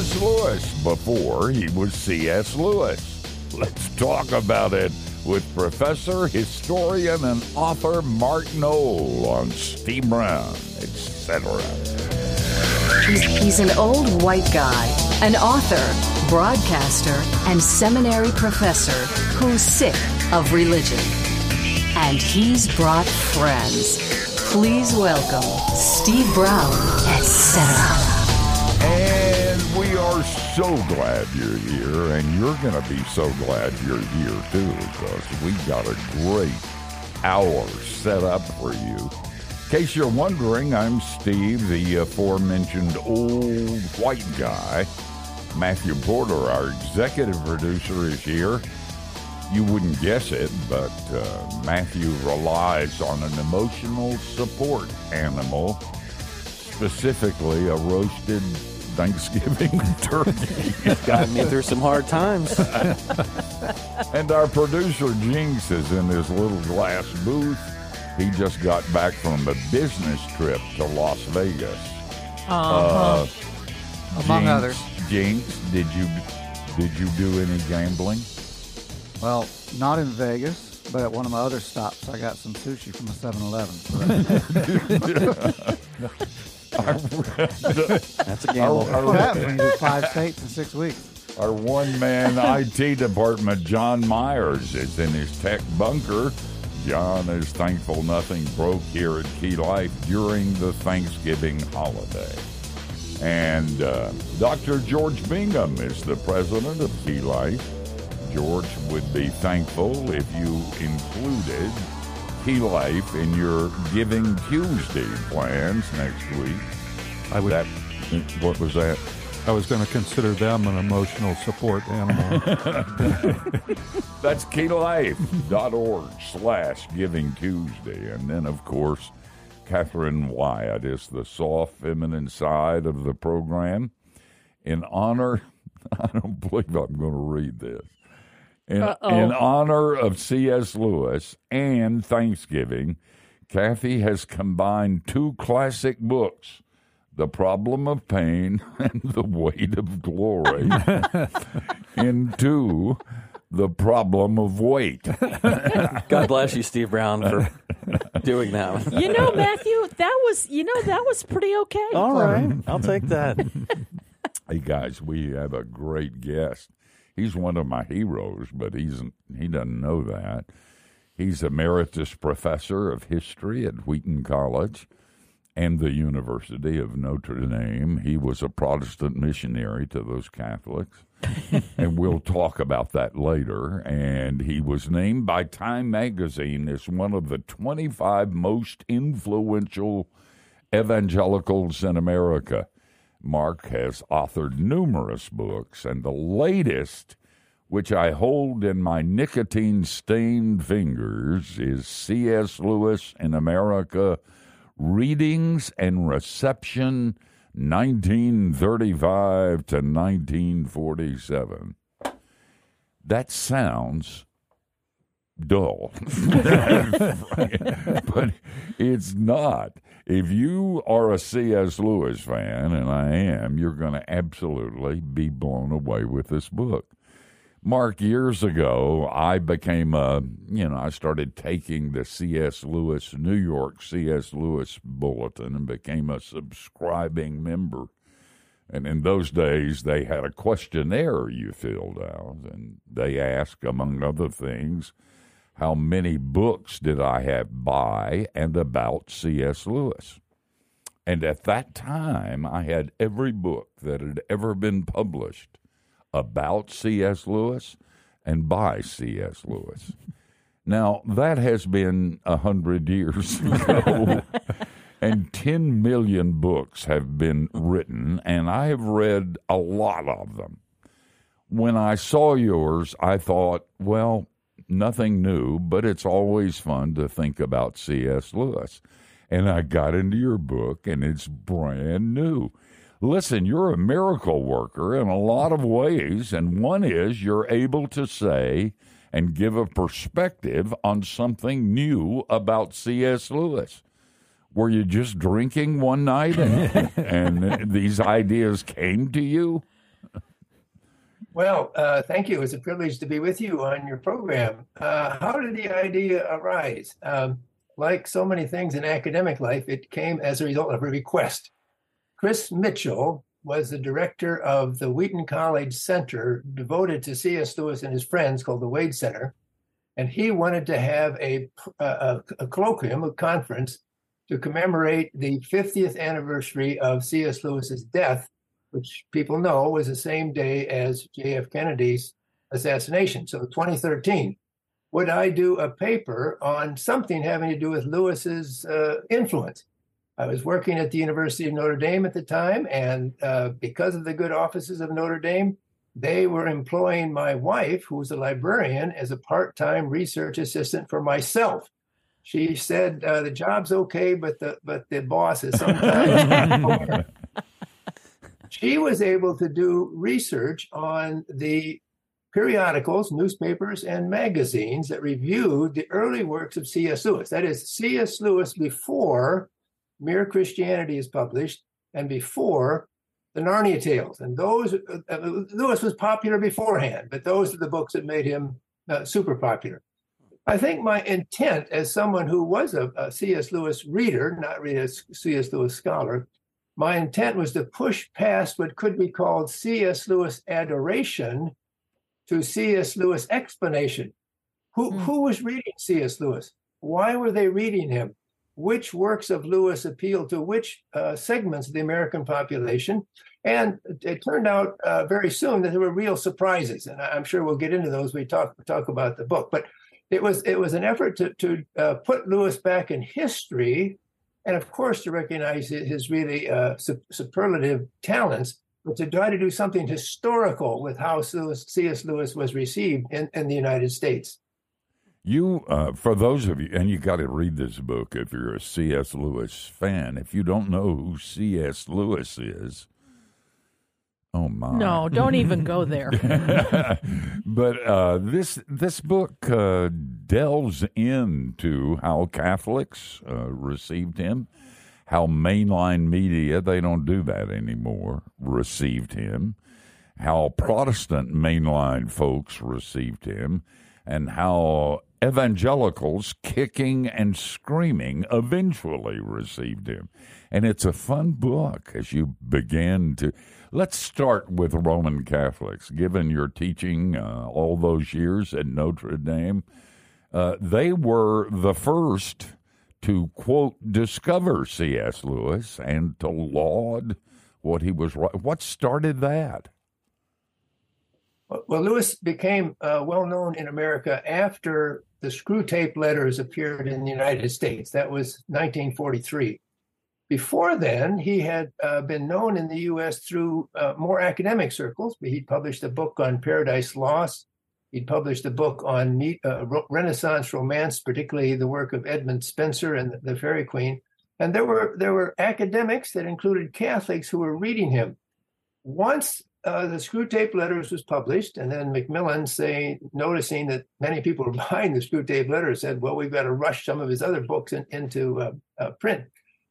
C.S. Lewis before he was C.S. Lewis? Let's talk about it with professor, historian, and author Mark Noll on Steve Brown, etc. He's, he's an old white guy, an author, broadcaster, and seminary professor who's sick of religion. And he's brought friends. Please welcome Steve Brown, etc. Are so glad you're here, and you're going to be so glad you're here too, because we got a great hour set up for you. In case you're wondering, I'm Steve, the aforementioned old white guy. Matthew Porter, our executive producer, is here. You wouldn't guess it, but uh, Matthew relies on an emotional support animal, specifically a roasted Thanksgiving turkey. Got me through some hard times. and our producer Jinx is in his little glass booth. He just got back from a business trip to Las Vegas. Uh-huh. Among Jinx, others. Jinx, did you did you do any gambling? Well, not in Vegas, but at one of my other stops, I got some sushi from a 7-Eleven. That's a gamble. That's what happens when you do five states in six weeks. Our one man IT department, John Myers, is in his tech bunker. John is thankful nothing broke here at Key Life during the Thanksgiving holiday. And uh, Dr. George Bingham is the president of Key Life. George would be thankful if you included Key Life in your Giving Tuesday plans next week. I would. That what was that? I was going to consider them an emotional support animal. That's keylife.org slash Giving Tuesday. And then, of course, Catherine Wyatt is the soft, feminine side of the program. In honor, I don't believe I'm going to read this. In, in honor of C.S. Lewis and Thanksgiving, Kathy has combined two classic books. The Problem of Pain and The Weight of Glory into The Problem of Weight. God bless you, Steve Brown, for doing that. You know, Matthew, that was you know that was pretty okay. All right, I'll take that. Hey guys, we have a great guest. He's one of my heroes, but he's he doesn't know that. He's emeritus professor of history at Wheaton College and the University of Notre Dame. He was a Protestant missionary to those Catholics. and we'll talk about that later. And he was named by Time magazine as one of the 25 most influential evangelicals in America. Mark has authored numerous books, and the latest, which I hold in my nicotine stained fingers, is C.S. Lewis in America Readings and Reception 1935 to 1947. That sounds dull. but it's not. If you are a C.S. Lewis fan, and I am, you're going to absolutely be blown away with this book. Mark, years ago, I became a, you know, I started taking the C.S. Lewis, New York C.S. Lewis Bulletin and became a subscribing member. And in those days, they had a questionnaire you filled out, and they asked, among other things, how many books did I have by and about C.S. Lewis? And at that time, I had every book that had ever been published about C.S. Lewis and by C.S. Lewis. now, that has been a hundred years ago, and 10 million books have been written, and I have read a lot of them. When I saw yours, I thought, well, nothing new, but it's always fun to think about C.S. Lewis. And I got into your book, and it's brand new. Listen, you're a miracle worker in a lot of ways, and one is you're able to say and give a perspective on something new about C.S. Lewis. Were you just drinking one night and, and these ideas came to you? Well, uh, thank you. It's a privilege to be with you on your program. Uh, how did the idea arise? Um, like so many things in academic life, it came as a result of a request. Chris Mitchell was the director of the Wheaton College Center devoted to C.S. Lewis and his friends called the Wade Center. And he wanted to have a, a, a colloquium, a conference, to commemorate the 50th anniversary of C.S. Lewis's death, which people know was the same day as J.F. Kennedy's assassination. So 2013. Would I do a paper on something having to do with Lewis's uh, influence? I was working at the University of Notre Dame at the time, and uh, because of the good offices of Notre Dame, they were employing my wife, who was a librarian, as a part time research assistant for myself. She said uh, the job's okay, but the but the boss is sometimes. she was able to do research on the periodicals, newspapers, and magazines that reviewed the early works of C.S. Lewis. That is, C.S. Lewis before Mere Christianity is published and before the Narnia Tales. And those, uh, uh, Lewis was popular beforehand, but those are the books that made him uh, super popular. I think my intent as someone who was a a C.S. Lewis reader, not really a C.S. Lewis scholar, my intent was to push past what could be called C.S. Lewis adoration to C.S. Lewis explanation. Who, Mm. who was reading C.S. Lewis? Why were they reading him? Which works of Lewis appeal to which uh, segments of the American population? And it, turned out uh, very soon that there were real surprises, and I'm sure we'll get into those when we talk talk about the book. But it was it was an effort to to uh, put Lewis back in history, and of course to recognize his, really uh, su- superlative talents, but to try to do something historical with how C.S. Lewis was received in, in the United States. You, uh, for those of you, and you got to read this book if you're a C.S. Lewis fan. If you don't know who C.S. Lewis is, oh my, No, don't even go there. but uh, this this book uh, delves into how Catholics uh, received him, how mainline media they don't do that anymore received him, how Protestant mainline folks received him, and how evangelicals kicking and screaming eventually received him. And it's a fun book as you begin to. Let's start with Roman Catholics. Given your teaching uh, all those years at Notre Dame, uh, they were the first to quote discover C.S. Lewis and to laud what he was. What started that? Well, Lewis became uh, well known in America after the Screwtape letters appeared in the United States. That was 1943. Before then, he had uh, been known in the U.S. through uh, more academic circles. He'd published a book on Paradise Lost. He'd published a book on uh, Renaissance romance, particularly the work of Edmund Spenser and the Faerie Queene. And there were there were academics that included Catholics who were reading him. Once uh, the Screwtape letters was published, and then Macmillan saying, noticing that many people were buying the Screwtape letters, said, "Well, we've got to rush some of his other books in, into uh, uh, print."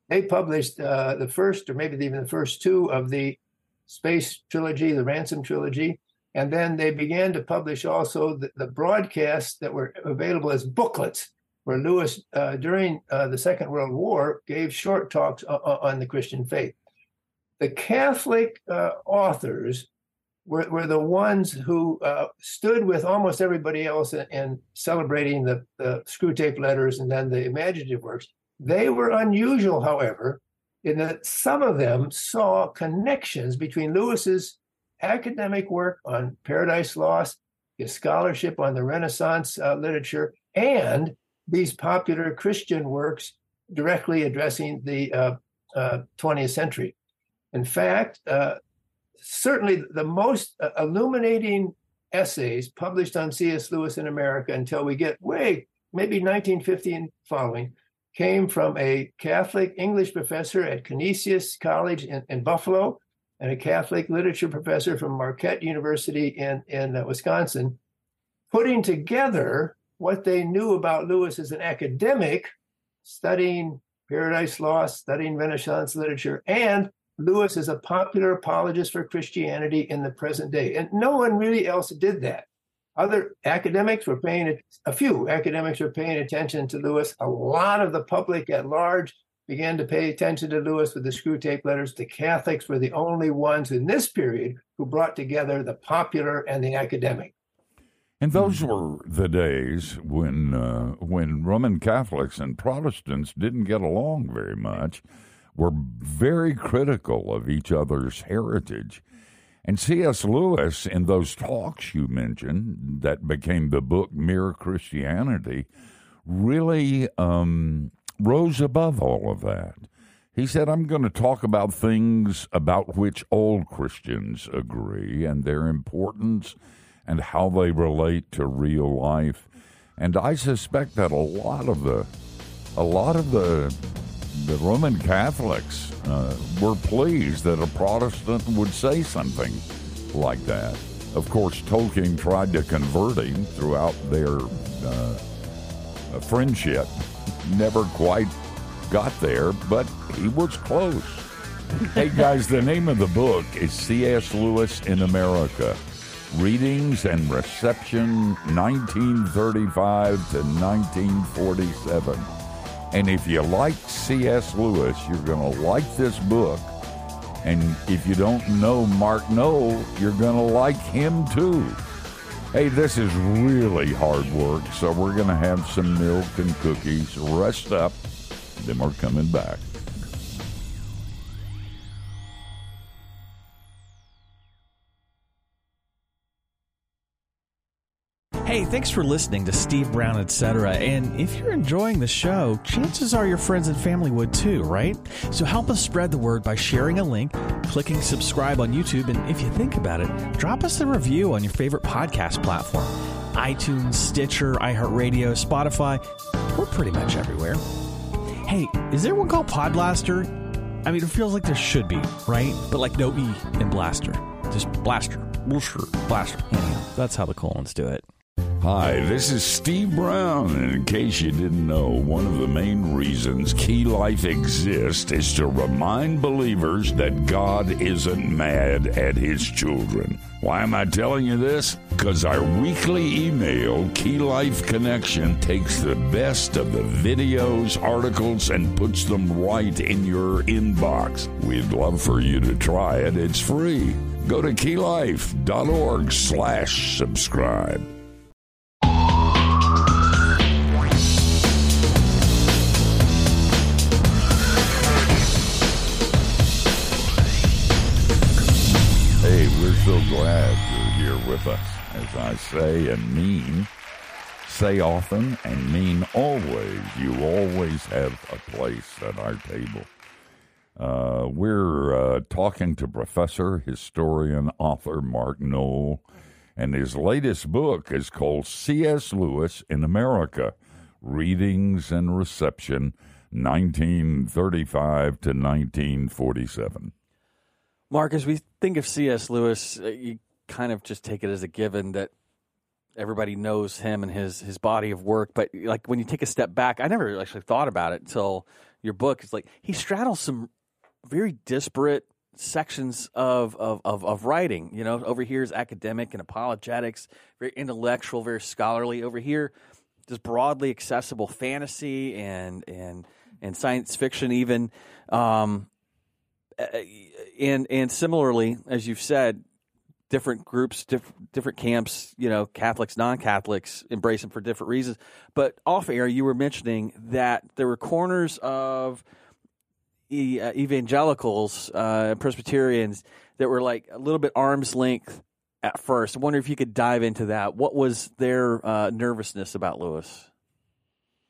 They published uh, the first, or maybe even the first two of the Space trilogy, the Ransom trilogy, and then they began to publish also the, the broadcasts that were available as booklets, where Lewis, uh, during uh, the Second World War, gave short talks on the Christian faith the Catholic uh, authors were, were the ones who uh, stood with almost everybody else in, in celebrating the, the Screwtape letters and then the imaginative works. They were unusual, however, in that some of them saw connections between Lewis's academic work on Paradise Lost, his scholarship on the Renaissance uh, literature, and these popular Christian works directly addressing the uh, uh, 20th century. In fact, uh, certainly the most uh, illuminating essays published on C.S. Lewis in America until we get way, maybe 1950 and following, came from a Catholic English professor at Canisius College in, in Buffalo and a Catholic literature professor from Marquette University in, in uh, Wisconsin, putting together what they knew about Lewis as an academic, studying Paradise Lost, studying Renaissance literature, and Lewis is a popular apologist for Christianity in the present day. And no one really else did that. Other academics were paying, a few academics were paying attention to Lewis. A lot of the public at large began to pay attention to Lewis with the Screwtape letters. The Catholics were the only ones in this period who brought together the popular and the academic. And those were the days when uh, when Roman Catholics and Protestants didn't get along very much, were very critical of each other's heritage. And C.S. Lewis, in those talks you mentioned that became the book Mere Christianity, really um, rose above all of that. He said, I'm going to talk about things about which all Christians agree and their importance and how they relate to real life. And I suspect that a lot of the a lot of the the Roman Catholics uh, were pleased that a Protestant would say something like that. Of course, Tolkien tried to convert him throughout their uh, friendship. Never quite got there, but he was close. hey guys, the name of the book is C.S. Lewis in America Readings and Reception 1935 to 1947. And if you like C.S. Lewis, you're going to like this book. And if you don't know Mark Noll, you're going to like him too. Hey, this is really hard work, so we're going to have some milk and cookies. Rest up, then we're coming back. Thanks for listening to Steve Brown, etc. And if you're enjoying the show, chances are your friends and family would too, right? So help us spread the word by sharing a link, clicking subscribe on YouTube, and if you think about it, drop us a review on your favorite podcast platform iTunes, Stitcher, iHeartRadio, Spotify. We're pretty much everywhere. Hey, is there one called Podblaster? I mean, it feels like there should be, right? But like no E in Blaster. Just Blaster. Blaster. That's how the colons do it. Hi, this is Steve Brown, and in case you didn't know, one of the main reasons Key Life exists is to remind believers that God isn't mad at His children. Why am I telling you this? Because our weekly email, Key Life Connection, takes the best of the videos, articles, and puts them right in your inbox. We'd love for you to try it. It's free. Go to keylife.org slash subscribe. Us. As I say and mean, say often and mean always, you always have a place at our table. Uh, we're uh, talking to professor, historian, author Mark Noll, and his latest book is called C.S. Lewis in America Readings and Reception, 1935 to 1947. Mark, as we think of C.S. Lewis, uh, you kind of just take it as a given that everybody knows him and his his body of work. But like when you take a step back, I never actually thought about it until your book. It's like he straddles some very disparate sections of, of, of, of writing. You know, over here is academic and apologetics, very intellectual, very scholarly. Over here, just broadly accessible fantasy and and and science fiction, even. Um, and and similarly, as you've said, different groups, diff- different camps, you know, Catholics, non-Catholics embrace him for different reasons. But off air, you were mentioning that there were corners of e- uh, evangelicals, uh, Presbyterians that were like a little bit arm's length at first. I wonder if you could dive into that. What was their uh, nervousness about Lewis?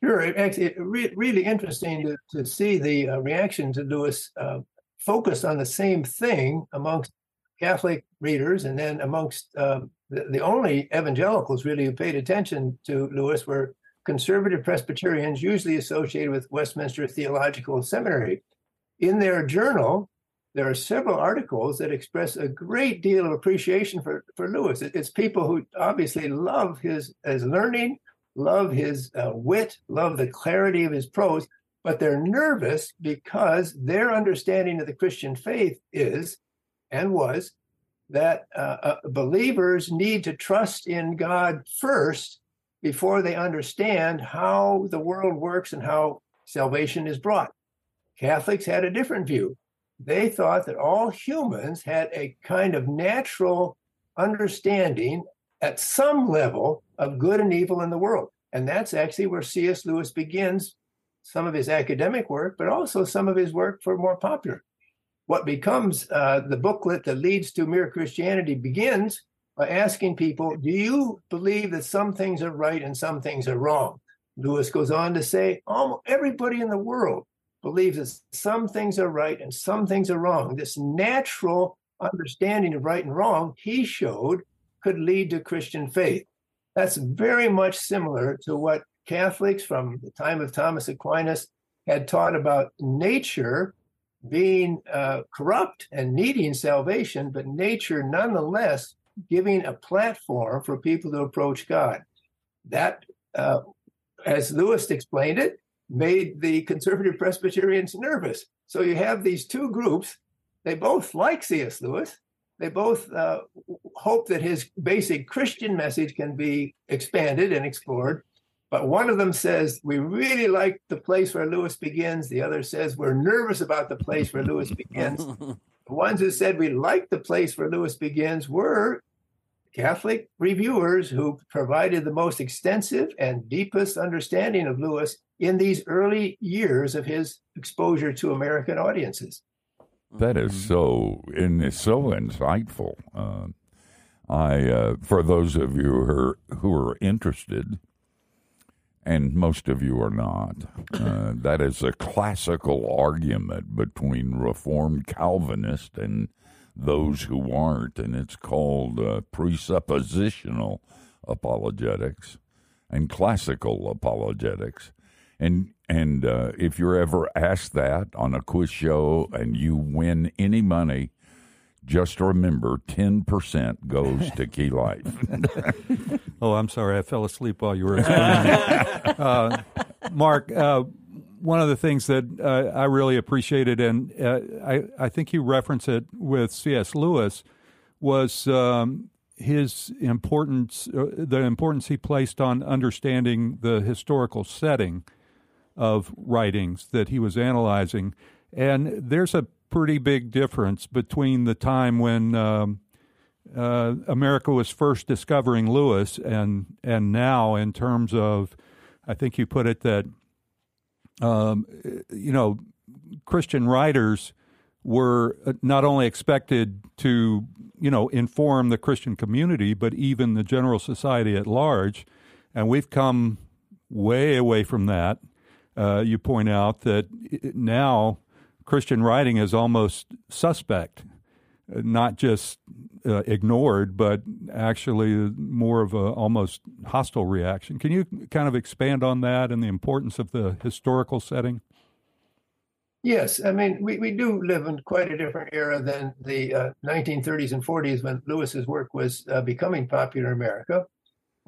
Sure, it's it re- really interesting to, to see the uh, reaction to Lewis uh, focused on the same thing amongst Catholic readers, and then amongst uh, the, the, only evangelicals really who paid attention to Lewis were conservative Presbyterians, usually associated with Westminster Theological Seminary. In their journal, there are several articles that express a great deal of appreciation for, for Lewis. It, it's people who obviously love his, his learning, love his uh, wit, love the clarity of his prose, but they're nervous because their understanding of the Christian faith is and was that uh, uh, believers need to trust in God first before they understand how the world works and how salvation is brought. Catholics had a different view. They thought that all humans had a kind of natural understanding at some level of good and evil in the world. And that's actually where C.S. Lewis begins some of his academic work, but also some of his work for more popular. What becomes uh, the booklet that leads to Mere Christianity begins by asking people, Do you believe that some things are right and some things are wrong? Lewis goes on to say, Almost everybody in the world believes that some things are right and some things are wrong. This natural understanding of right and wrong, he showed, could lead to Christian faith. That's very much similar to what Catholics from the time of Thomas Aquinas had taught about nature being uh, corrupt and needing salvation, but nature nonetheless giving a platform for people to approach God. That, uh, as Lewis explained it, made the conservative Presbyterians nervous. So you have these two groups. They both like C.S. Lewis. They both uh, hope that his basic Christian message can be expanded and explored. But one of them says, We really like the place where Lewis begins. The other says, We're nervous about the place where Lewis begins. the ones who said we like the place where Lewis begins were Catholic reviewers who provided the most extensive and deepest understanding of Lewis in these early years of his exposure to American audiences. That is mm-hmm. so and so insightful. Uh, I, uh, for those of you who are, who are interested, and most of you are not. Uh, that is a classical argument between Reformed Calvinists and those who aren't, and it's called uh, presuppositional apologetics and classical apologetics. And and uh, if you're ever asked that on a quiz show and you win any money, just remember 10% goes to Key Life. oh, I'm sorry. I fell asleep while you were explaining. uh, Mark, uh, one of the things that uh, I really appreciated, and uh, I, I think you reference it with C.S. Lewis, was um, his importance, uh, the importance he placed on understanding the historical setting of writings that he was analyzing. And there's a pretty big difference between the time when um, uh, America was first discovering Lewis and and now in terms of, I think you put it that, um, you know, Christian writers were not only expected to you know inform the Christian community but even the general society at large, and we've come way away from that. Uh, you point out that now Christian writing is almost suspect, not just uh, ignored, but actually more of a almost hostile reaction. Can you kind of expand on that and the importance of the historical setting? Yes, I mean we, we do live in quite a different era than the uh, 1930s and 40s when Lewis's work was uh, becoming popular in America.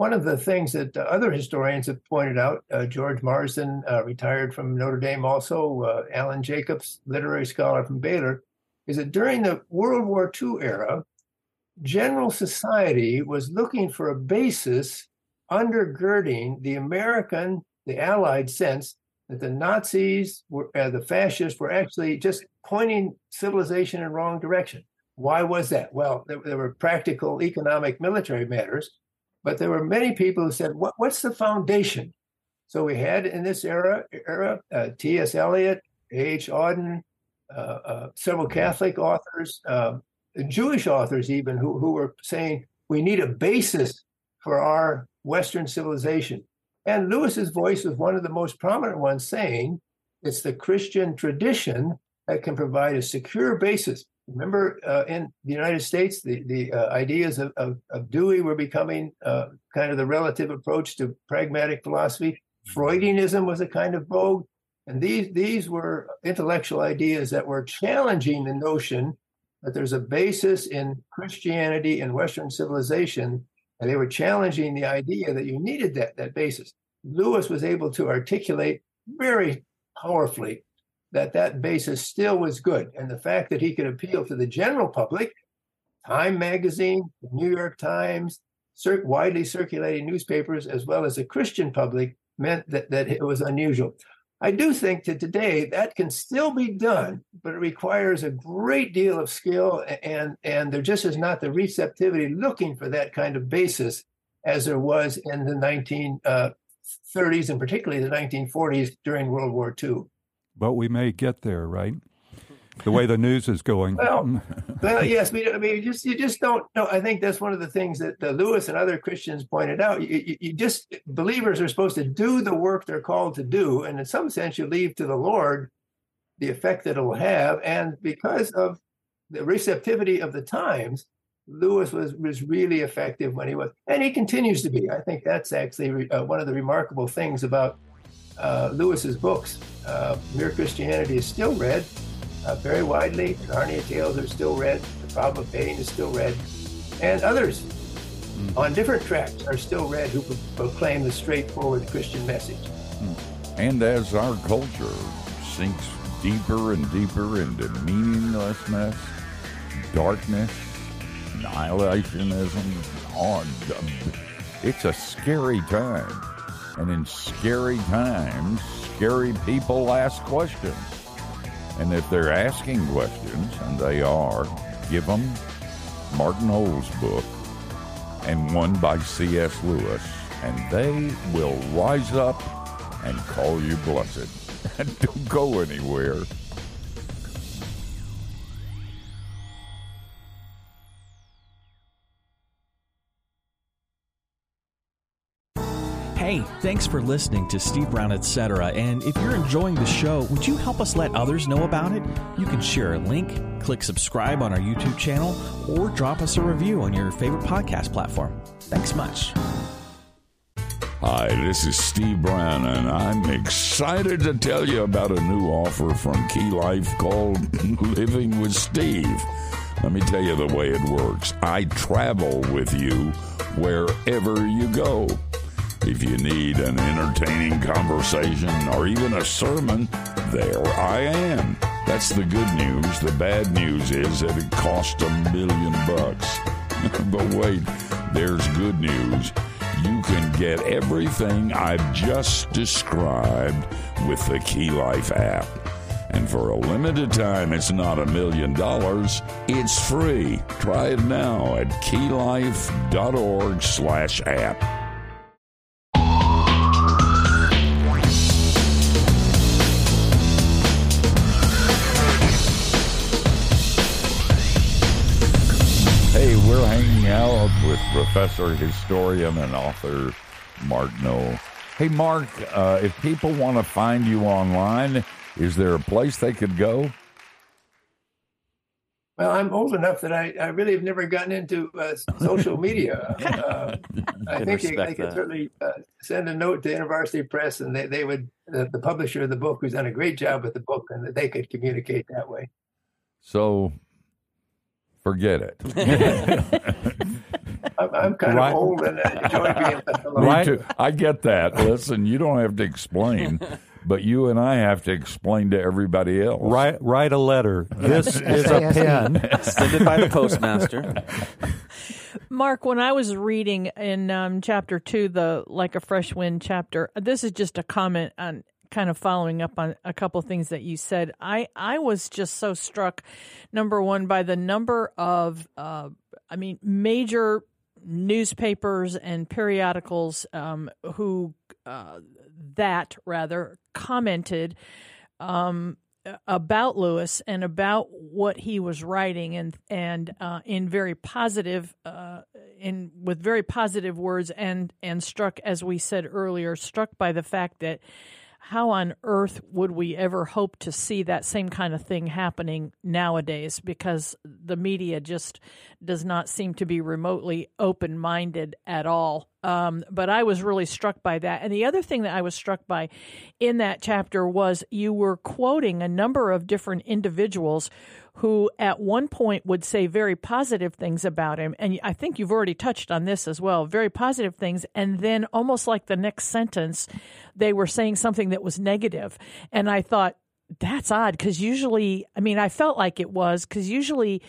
One of the things that uh, other historians have pointed out, uh, George Marsden, uh, retired from Notre Dame, also uh, Alan Jacobs, literary scholar from Baylor, is that during the World War II era, general society was looking for a basis undergirding the American, the Allied sense that the Nazis, were, uh, the fascists, were actually just pointing civilization in wrong direction. Why was that? Well, there, there were practical economic military matters but there were many people who said, what, "What's the foundation?" So we had in this era era uh, T.S. Eliot, A.H. Auden, uh, uh, several Catholic authors, um, Jewish authors even, who who were saying we need a basis for our Western civilization. And Lewis's voice was one of the most prominent ones, saying it's the Christian tradition that can provide a secure basis Remember, uh, in the United States, the the uh, ideas of, of, of, Dewey were becoming uh, kind of the relative approach to pragmatic philosophy. Freudianism was a kind of vogue, and these these were intellectual ideas that were challenging the notion that there's a basis in Christianity and Western civilization, and they were challenging the idea that you needed that that basis. Lewis was able to articulate very powerfully that that basis still was good. And the fact that he could appeal to the general public, Time magazine, the New York Times, cir- widely circulating newspapers, as well as the Christian public, meant that, that it was unusual. I do think that today that can still be done, but it requires a great deal of skill, and and there just is not the receptivity looking for that kind of basis as there was in the 1930s uh, and particularly the 1940s during World War II. But we may get there, right? the way the news is going. Well, well yes, I mean, you just you just don't know. I think that's one of the things that uh, Lewis and other Christians pointed out. You, you, you, just believers are supposed to do the work they're called to do, and in some sense, you leave to the Lord the effect that it will have. And because of the receptivity of the times, Lewis was was really effective when he was, and he continues to be. I think that's actually uh, one of the remarkable things about uh, Lewis's books. Uh, Mere Christianity is still read uh, very widely. Narnia Tales are still read. The Problem of Pain is still read. And others mm. on different tracks are still read who pro- proclaim the straightforward Christian message. Mm. And as our culture sinks deeper and deeper into meaninglessness, darkness, annihilationism, on, it's a scary time. And in scary times, scary people ask questions. And if they're asking questions, and they are, give them Mark Noll's book and one by C.S. Lewis, and they will rise up and call you blessed. And don't go anywhere. Hey, thanks for listening to Steve Brown, etc. And if you're enjoying the show, would you help us let others know about it? You can share a link, click subscribe on our YouTube channel, or drop us a review on your favorite podcast platform. Thanks much. Hi, this is Steve Brown, and I'm excited to tell you about a new offer from Key Life called Living with Steve. Let me tell you the way it works. I travel with you wherever you go. If you need an entertaining conversation or even a sermon, there I am. That's the good news. The bad news is that it cost a million bucks. but wait, there's good news. You can get everything I've just described with the Key Life app. And for a limited time, it's not a million dollars. It's free. Try it now at keylife.org slash app. Professor, historian, and author Mark Noll. Hey, Mark, uh, if people want to find you online, is there a place they could go? Well, I'm old enough that I, I really have never gotten into uh, social media. Uh, I think they, they could certainly uh, send a note to InterVarsity Press, and they, they would, the, the publisher of the book, who's done a great job with the book, and they could communicate that way. So forget it. I'm, I'm kind right. of old and I enjoy being right. Me too. I get that. Listen, you don't have to explain. But you and I have to explain to everybody else. Write, write a letter. This is a pen. Send it by the postmaster. Mark, when I was reading in um, chapter two, the Like a Fresh Wind chapter, this is just a comment on kind of following up on a couple of things that you said, I I was just so struck, number one, by the number of, uh, I mean, major newspapers and periodicals um, who uh, that rather commented um, about Lewis and about what he was writing and and uh, in very positive uh, in with very positive words and and struck as we said earlier struck by the fact that how on earth would we ever hope to see that same kind of thing happening nowadays because the media just does not seem to be remotely open minded at all Um, but I was really struck by that. And the other thing that I was struck by in that chapter was you were quoting a number of different individuals who at one point would say very positive things about him. And I think you've already touched on this as well very positive things. And then almost like the next sentence, they were saying something that was negative. And I thought, that's odd because usually, I mean, I felt like it was because usually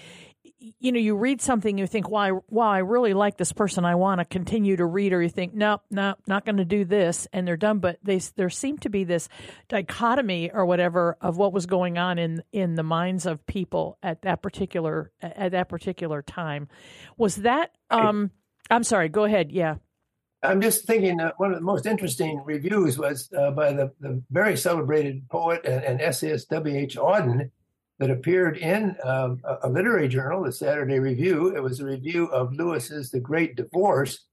you know, you read something, you think, "Wow, I, wow, I really like this person. I want to continue to read." Or you think, "Nope, nope, not going to do this," and they're done. But they, there seemed to be this dichotomy or whatever of what was going on in in the minds of people at that particular at that particular time. Was that? Um, I'm sorry. Go ahead. Yeah. I'm just thinking that one of the most interesting reviews was uh, by the, the very celebrated poet and, and essayist W.H. Auden that appeared in um, a, a, literary journal, the Saturday Review. It was a review of Lewis's The Great Divorce.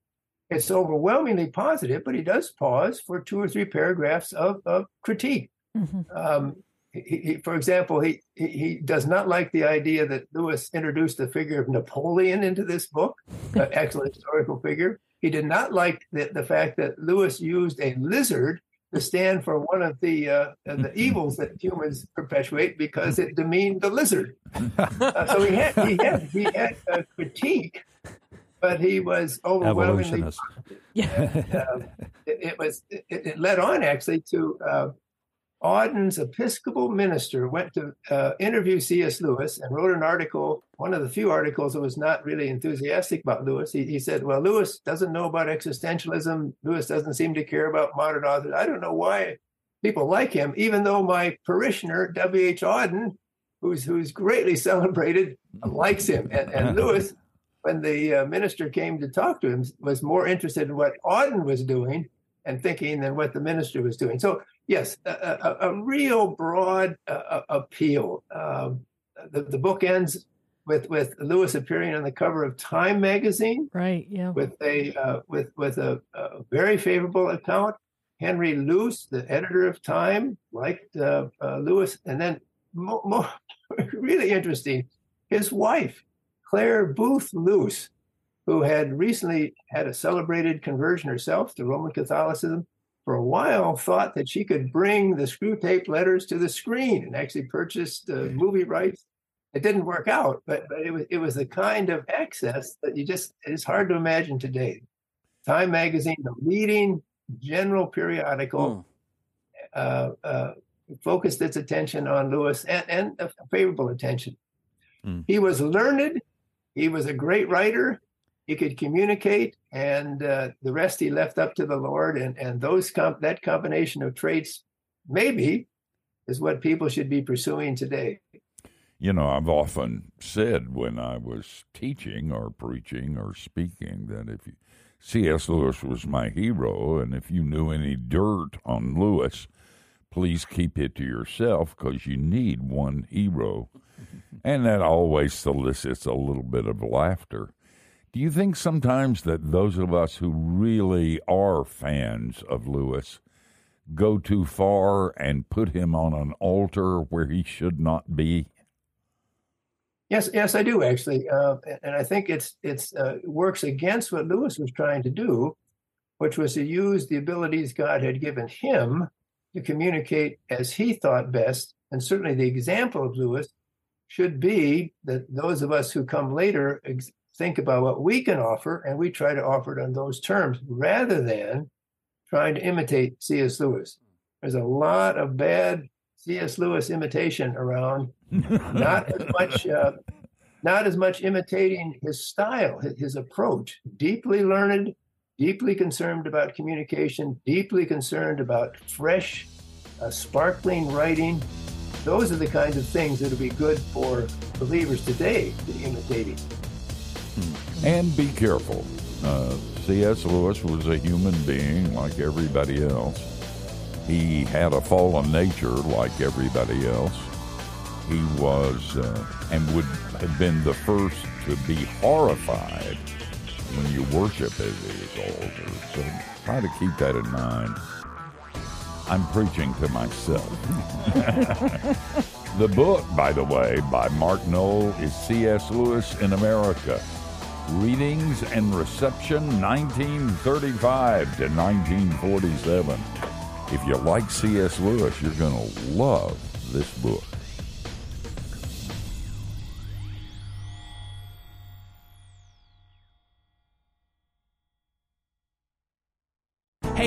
It's overwhelmingly positive, but he does pause for two or three paragraphs of, of critique. Mm-hmm. Um, he, he, for example, he, he, does not like the idea that Lewis introduced the figure of Napoleon into this book, an excellent historical figure. He did not like the, the fact that Lewis used a lizard to stand for one of the uh, the evils that humans perpetuate because it demeaned the lizard. Uh, so he had he had he had a critique, but he was overwhelmingly. Yeah. uh, it, it, was it, it, led on actually to uh, Auden's Episcopal minister went to uh, interview C.S. Lewis and wrote an article, one of the few articles that was not really enthusiastic about Lewis. He, he said, Well, Lewis doesn't know about existentialism. Lewis doesn't seem to care about modern authors. I don't know why people like him, even though my parishioner, W.H. Auden, who's, who's greatly celebrated, likes him. And, and Lewis, when the uh, minister came to talk to him, was more interested in what Auden was doing and thinking than what the minister was doing. So yes, a, a, a real broad uh, appeal. Um, the, the book ends with with Lewis appearing on the cover of Time magazine, right? Yeah, with a uh, with with a, a, very favorable account. Henry Luce, the editor of Time, liked uh, uh Lewis, and then mo- mo- really interesting, his wife, Clare Boothe Luce, who had recently had a celebrated conversion herself to Roman Catholicism, for a while thought that she could bring the Screwtape letters to the screen and actually purchased uh, movie rights. It didn't work out, but, but it was it was the kind of access that you just it's hard to imagine today. Time magazine, the leading general periodical, mm. uh, uh, focused its attention on Lewis and, and a favorable attention. Mm. He was learned. He was a great writer he could communicate, and uh, the rest he left up to the Lord. And and those comp- that combination of traits, maybe, is what people should be pursuing today. You know, I've often said when I was teaching or preaching or speaking that if you, C.S. Lewis was my hero, and if you knew any dirt on Lewis, please keep it to yourself because you need one hero. and that always solicits a little bit of laughter. Do you think sometimes that those of us who really are fans of Lewis go too far and put him on an altar where he should not be? Yes, yes, I do actually, uh, and I think it's it's uh, works against what Lewis was trying to do, which was to use the abilities God had given him to communicate as he thought best. And certainly, the example of Lewis should be that those of us who come later ex- think about what we can offer and we try to offer it on those terms rather than trying to imitate C.S. Lewis. There's a lot of bad C.S. Lewis imitation around, not as much. Uh, not as much imitating his style, his, approach. Deeply learned, deeply concerned about communication, deeply concerned about fresh, uh, sparkling writing. Those are the kinds of things that would be good for believers today to be And be careful. Uh, C.S. Lewis was a human being like everybody else. He had a fallen nature like everybody else. He was uh, and would have been the first to be horrified when you worship at his altar. So try to keep that in mind. I'm preaching to myself. the book, by the way, by Mark Noll is C.S. Lewis in America Readings and Reception 1935 to 1947. If you like C.S. Lewis, you're going to love this book.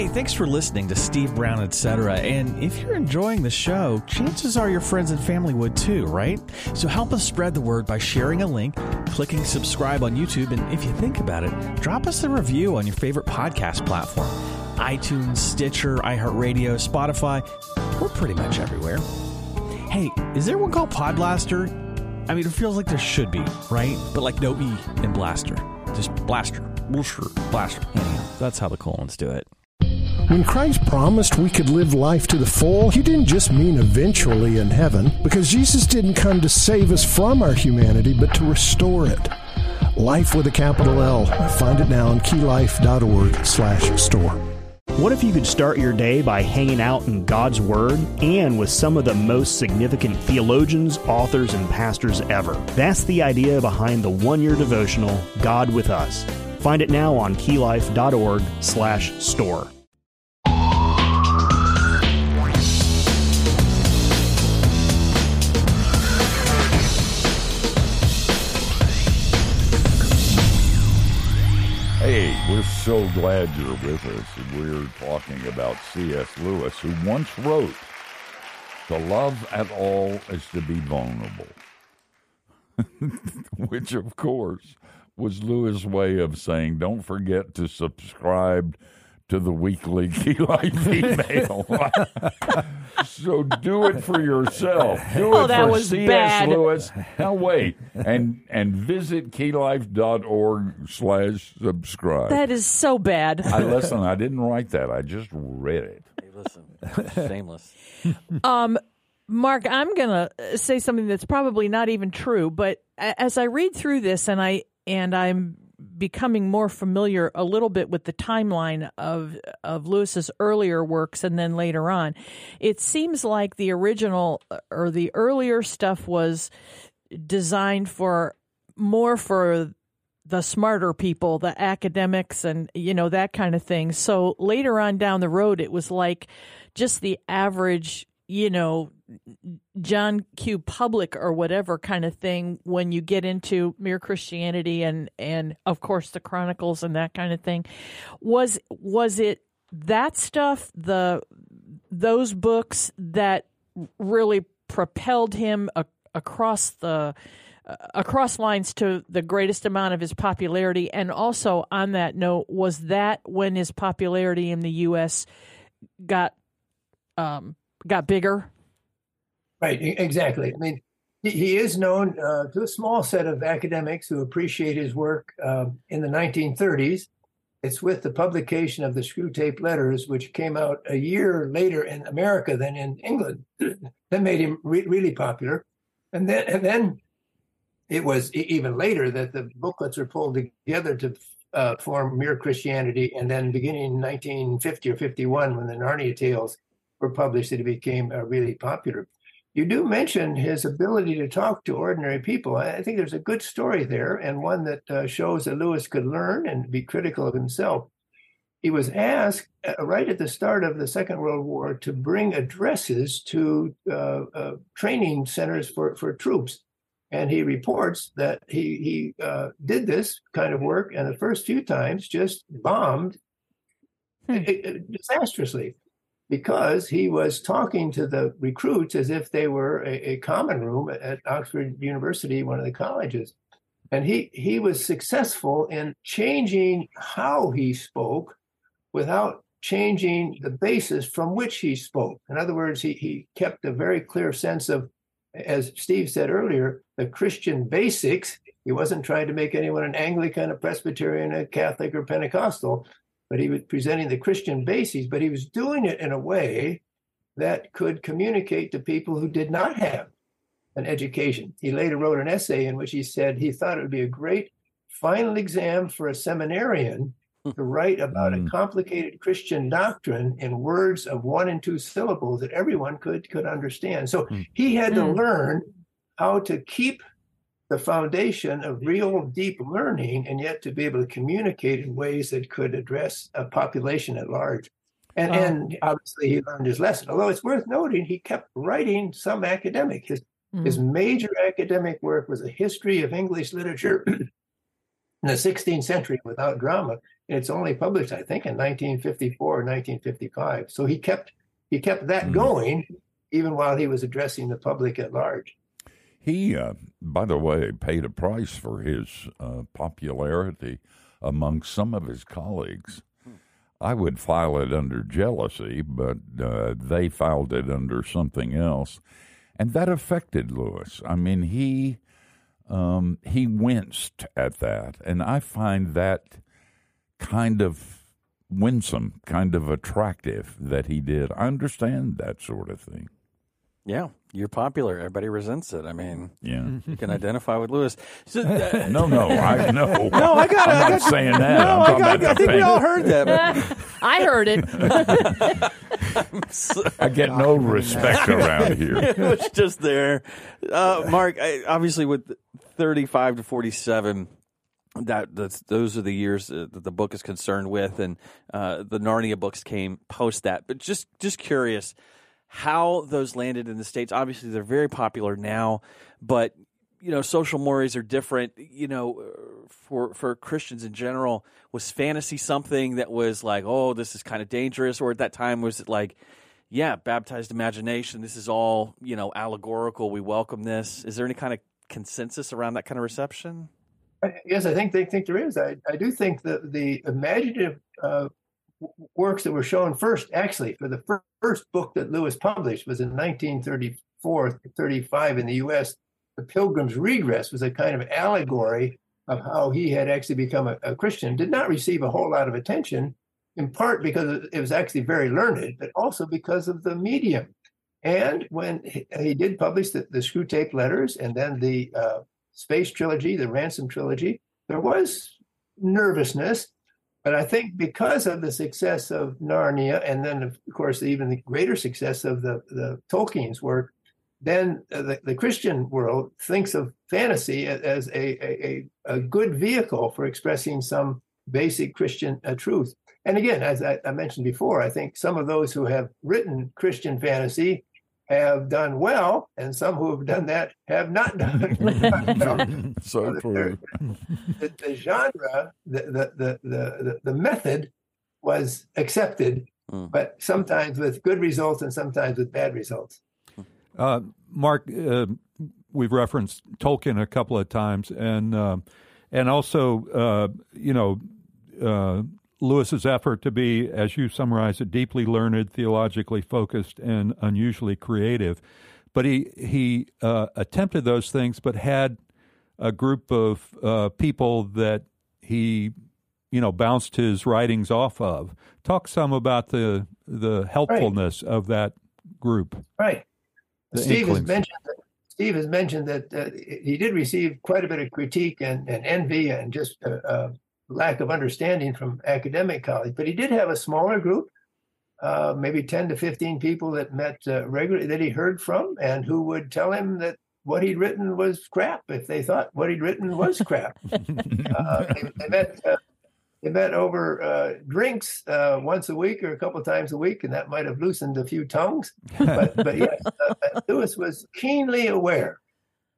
Hey, thanks for listening to Steve Brown, etc. And if you're enjoying the show, chances are your friends and family would too, right? So help us spread the word by sharing a link, clicking subscribe on YouTube, and if you think about it, drop us a review on your favorite podcast platform iTunes, Stitcher, iHeartRadio, Spotify. We're pretty much everywhere. Hey, is there one called Podblaster? I mean, it feels like there should be, right? But like no E in Blaster. Just Blaster. Blaster. That's how the colons do it. When Christ promised we could live life to the full, he didn't just mean eventually in heaven, because Jesus didn't come to save us from our humanity, but to restore it. Life with a capital L. Find it now on keylife.org slash store. What if you could start your day by hanging out in God's Word and with some of the most significant theologians, authors, and pastors ever? That's the idea behind the one-year devotional, God with Us. Find it now on keylife.org slash store. We're so glad you're with us. We're talking about C.S. Lewis, who once wrote, To love at all is to be vulnerable. Which, of course, was Lewis' way of saying, Don't forget to subscribe to the weekly Key Life email. so do it for yourself. Do Oh, it that for was C.S. bad. Lewis. Now wait, and and visit keylife.org slash subscribe. That is so bad. I listen. I didn't write that. I just read it. Hey, listen, shameless. Um, Mark, I'm gonna say something that's probably not even true, but as I read through this and I and I'm becoming more familiar a little bit with the timeline of of Lewis's earlier works and then later on, it seems like the original uh, or the earlier stuff was designed for more for the smarter people, the academics, and you know that kind of thing. So later on down the road, it was like just the average, you know, John Q. Public or whatever kind of thing. When you get into mere Christianity and and of course the Chronicles and that kind of thing, was was it that stuff the those books that really propelled him a, across the uh, across lines to the greatest amount of his popularity and also on that note was that when his popularity in the US got um got bigger Right, exactly. I mean, he, is known uh, to a small set of academics who appreciate his work uh, in the 1930s. It's with the publication of the Screwtape Letters, which came out a year later in America than in England, that made him re- really popular. And then, and then it was even later that the booklets were pulled together to uh, form Mere Christianity. And then, beginning in 1950 or 51, when the Narnia Tales were published, he became uh, really popular you do mention his ability to talk to ordinary people. I think there's a good story there, and one that uh, shows that Lewis could learn and be critical of himself. He was asked uh, right at the start of the Second World War to bring addresses to uh, uh, training centers for, for troops. And he reports that he, he uh, did this kind of work, and the first few times just bombed uh, uh, disastrously because he was talking to the recruits as if they were a, a common room at Oxford University, one of the colleges. And he, he was successful in changing how he spoke without changing the basis from which he spoke. In other words, he, he kept a very clear sense of, as Steve said earlier, the Christian basics. He wasn't trying to make anyone an Anglican, a Presbyterian, a Catholic, or Pentecostal but he was presenting the Christian bases, but he was doing it in a way that could communicate to people who did not have an education. He later wrote an essay in which he said he thought it would be a great final exam for a seminarian hmm. to write about a hmm. complicated Christian doctrine in words of one and two syllables that everyone could could understand. So hmm. he had to learn how to keep the foundation of real deep learning, and yet to be able to communicate in ways that could address a population at large. And, Wow. and obviously, he learned his lesson. Although it's worth noting, he kept writing some academic. His, his major academic work was a history of English literature in the 16th century without drama. It's only published, I think, in 1954 or 1955. So he kept he kept that Mm. going even while he was addressing the public at large. He, uh, by the way, paid a price for his uh, popularity among some of his colleagues. I would file it under jealousy, but uh, they filed it under something else, and that affected Lewis. I mean, he um, he winced at that, and I find that kind of winsome, kind of attractive that he did. I understand that sort of thing. Yeah, you're popular. Everybody resents it. I mean, Yeah. you can identify with Lewis. So, uh, No, no, I no. No, I got it. I'm I not got- saying that. No, I'm I, got, about I the think we all heard that. I heard it. I get no respect around here. it was just there. Uh, Mark, I, obviously, with 35 to 47, that that's, those are the years that the book is concerned with, and uh, the Narnia books came post that. But just just curious how those landed in the states. Obviously, they're very popular now, but you know, social mores are different. You know, for for Christians in general, was fantasy something that was like, oh, this is kind of dangerous, or at that time was it like, yeah, baptized imagination. This is all you know, allegorical. We welcome this. Is there any kind of consensus around that kind of reception? Yes, I think they think there is. I, I do think that the imaginative uh, works that were shown first, actually, for the fir- first book that Lewis published was in 1934, 35 in the U.S. The Pilgrim's Regress was a kind of allegory of how he had actually become a, a Christian. Did not receive a whole lot of attention, in part because it was actually very learned, but also because of the medium. And when he, he did publish the, the Screwtape letters and then the uh, space trilogy, the ransom trilogy, there was nervousness. But I think because of the success of Narnia, and then of course even the greater success of the, the Tolkien's work, then the, the Christian world thinks of fantasy as a, a, a, a good vehicle for expressing some basic Christian uh, truth. And again, as I, I mentioned before, I think some of those who have written Christian fantasy have done well, and some who have done that have not done well. so true. the, the genre, the, the, the, the, the method was accepted, Mm. but sometimes with good results and sometimes with bad results. Uh, Mark, uh, we've referenced Tolkien a couple of times, and uh, and also, uh, you know, uh, Lewis's effort to be, as you summarize it, deeply learned, theologically focused, and unusually creative. But he he uh, attempted those things, but had a group of uh, people that he, you know, bounced his writings off of. Talk some about the the helpfulness of that group. Right. Steve has mentioned that, Steve has mentioned that uh, he did receive quite a bit of critique and, and envy and just uh, uh, lack of understanding from academic colleagues, but he did have a smaller group, uh, maybe 10 to 15 people that met uh, regularly that he heard from and who would tell him that what he'd written was crap if they thought what he'd written was crap. uh, they, they met uh, they met over uh, drinks uh, once a week or a couple times a week, and that might have loosened a few tongues. But, but yes, uh, Lewis was keenly aware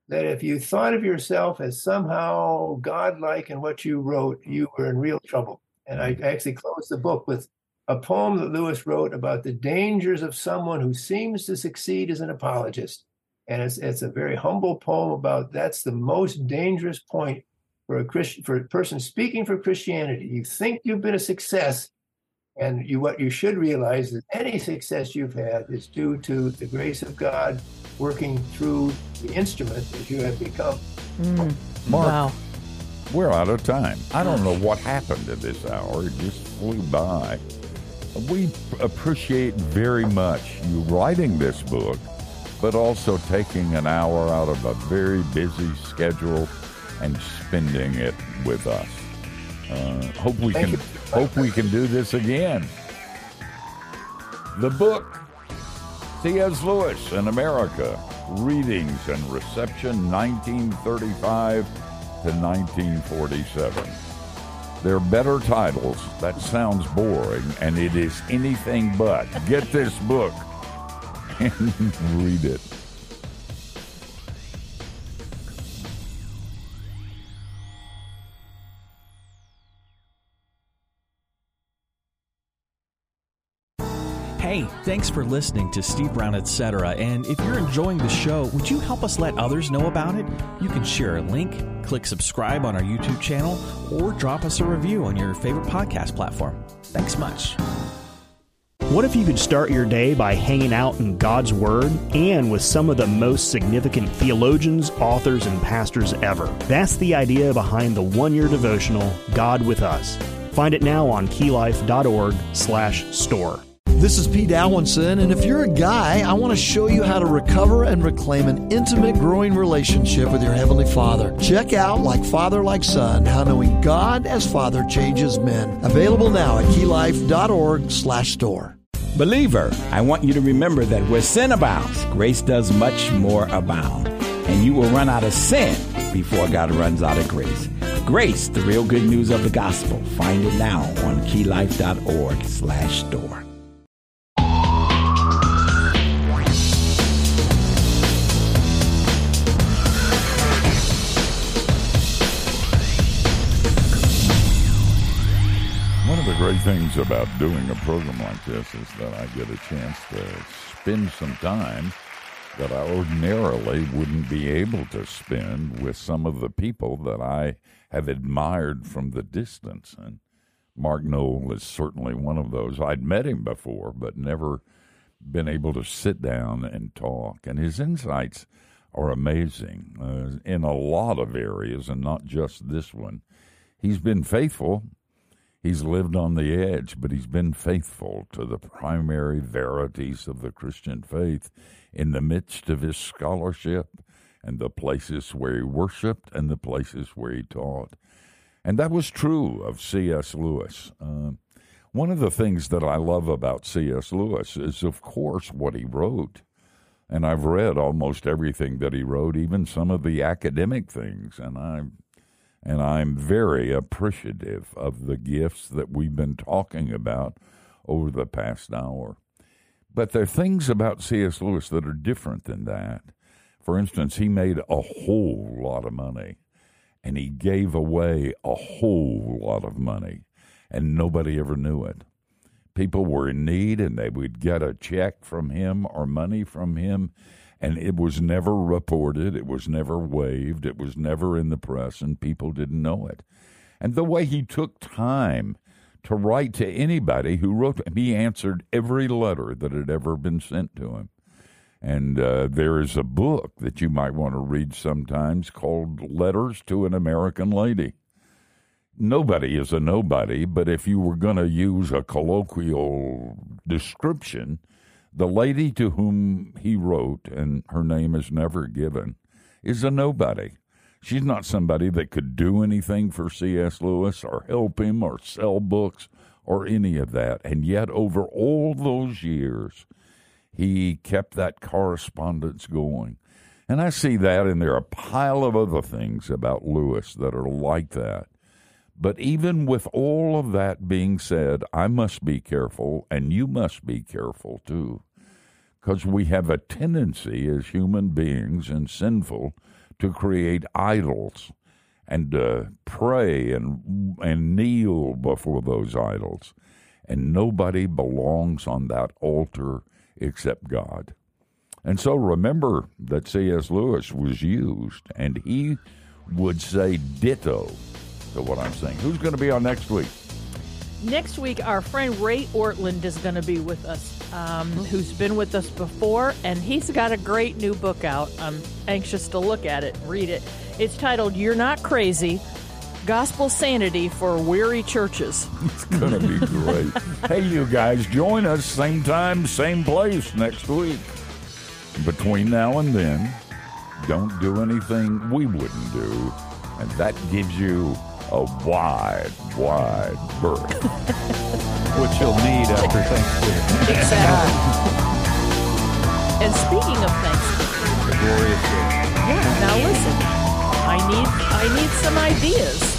that if you thought of yourself as somehow godlike in what you wrote, you were in real trouble. And I actually closed the book with a poem that Lewis wrote about the dangers of someone who seems to succeed as an apologist. And it's, it's a very humble poem about that's the most dangerous point for a Christian for a person speaking for Christianity. You think you've been a success, and you what you should realize is any success you've had is due to the grace of God working through the instrument that you have become. Mark, Wow. we're out of time. I don't know what happened to this hour. It just flew by. We appreciate very much you writing this book, but also taking an hour out of a very busy schedule and spending it with us. Uh, hope we Thank can you. hope we can do this again. The book, C.S. Lewis in America, Readings and Reception 1935 to 1947. They're better titles. That sounds boring, and it is anything but. Get this book and read it. Thanks for listening to Steve Brown, etc. And if you're enjoying the show, would you help us let others know about it? You can share a link, click subscribe on our YouTube channel, or drop us a review on your favorite podcast platform. Thanks much. What if you could start your day by hanging out in God's Word and with some of the most significant theologians, authors, and pastors ever? That's the idea behind the one-year devotional, God with Us. Find it now on keylife.org slash store. This is Pete Alwinson, and if you're a guy, I want to show you how to recover and reclaim an intimate, growing relationship with your Heavenly Father. Check out Like Father, Like Son, How Knowing God as Father Changes Men. Available now at keylife.org slash store. Believer, I want you to remember that where sin abounds, grace does much more abound. And you will run out of sin before God runs out of grace. Grace, the real good news of the gospel. Find it now on keylife.org slash store. Great things about doing a program like this is that I get a chance to spend some time that I ordinarily wouldn't be able to spend with some of the people that I have admired from the distance. And Mark Noll is certainly one of those. I'd met him before, but never been able to sit down and talk. And his insights are amazing uh, in a lot of areas and not just this one. He's been faithful He's lived on the edge, but he's been faithful to the primary verities of the Christian faith in the midst of his scholarship and the places where he worshiped and the places where he taught. And that was true of C.S. Lewis. Uh, one of the things that I love about C.S. Lewis is, of course, what he wrote. And I've read almost everything that he wrote, even some of the academic things, and I and I'm very appreciative of the gifts that we've been talking about over the past hour. But there are things about C.S. Lewis that are different than that. For instance, he made a whole lot of money and he gave away a whole lot of money, and nobody ever knew it. People were in need and they would get a check from him or money from him, and it was never reported, it was never waived, it was never in the press, and people didn't know it. And the way he took time to write to anybody who wrote, he answered every letter that had ever been sent to him. And uh, there is a book that you might want to read sometimes called Letters to an American Lady. Nobody is a nobody, but if you were going to use a colloquial description, the lady to whom he wrote, and her name is never given, is a nobody. She's not somebody that could do anything for C.S. Lewis or help him or sell books or any of that. And yet, over all those years, he kept that correspondence going. And I see that, and there are a pile of other things about Lewis that are like that. But even with all of that being said, I must be careful, and you must be careful too, because we have a tendency as human beings and sinful to create idols and uh, pray and and kneel before those idols, and nobody belongs on that altar except God. And so remember that C.S. Lewis was used, and he would say ditto to what I'm saying. Who's going to be on next week? Next week, our friend Ray Ortlund is going to be with us, um, who's been with us before, and he's got a great new book out. I'm anxious to look at it, read it. It's titled You're Not Crazy Gospel Sanity for Weary Churches. It's going to be great. hey, you guys, join us same time, same place next week. Between now and then, don't do anything we wouldn't do, and that gives you a wide, wide berth. Which you'll need after Thanksgiving. Exactly. and speaking of Thanksgiving, the glorious day. Yeah. Now listen, I need I need some ideas.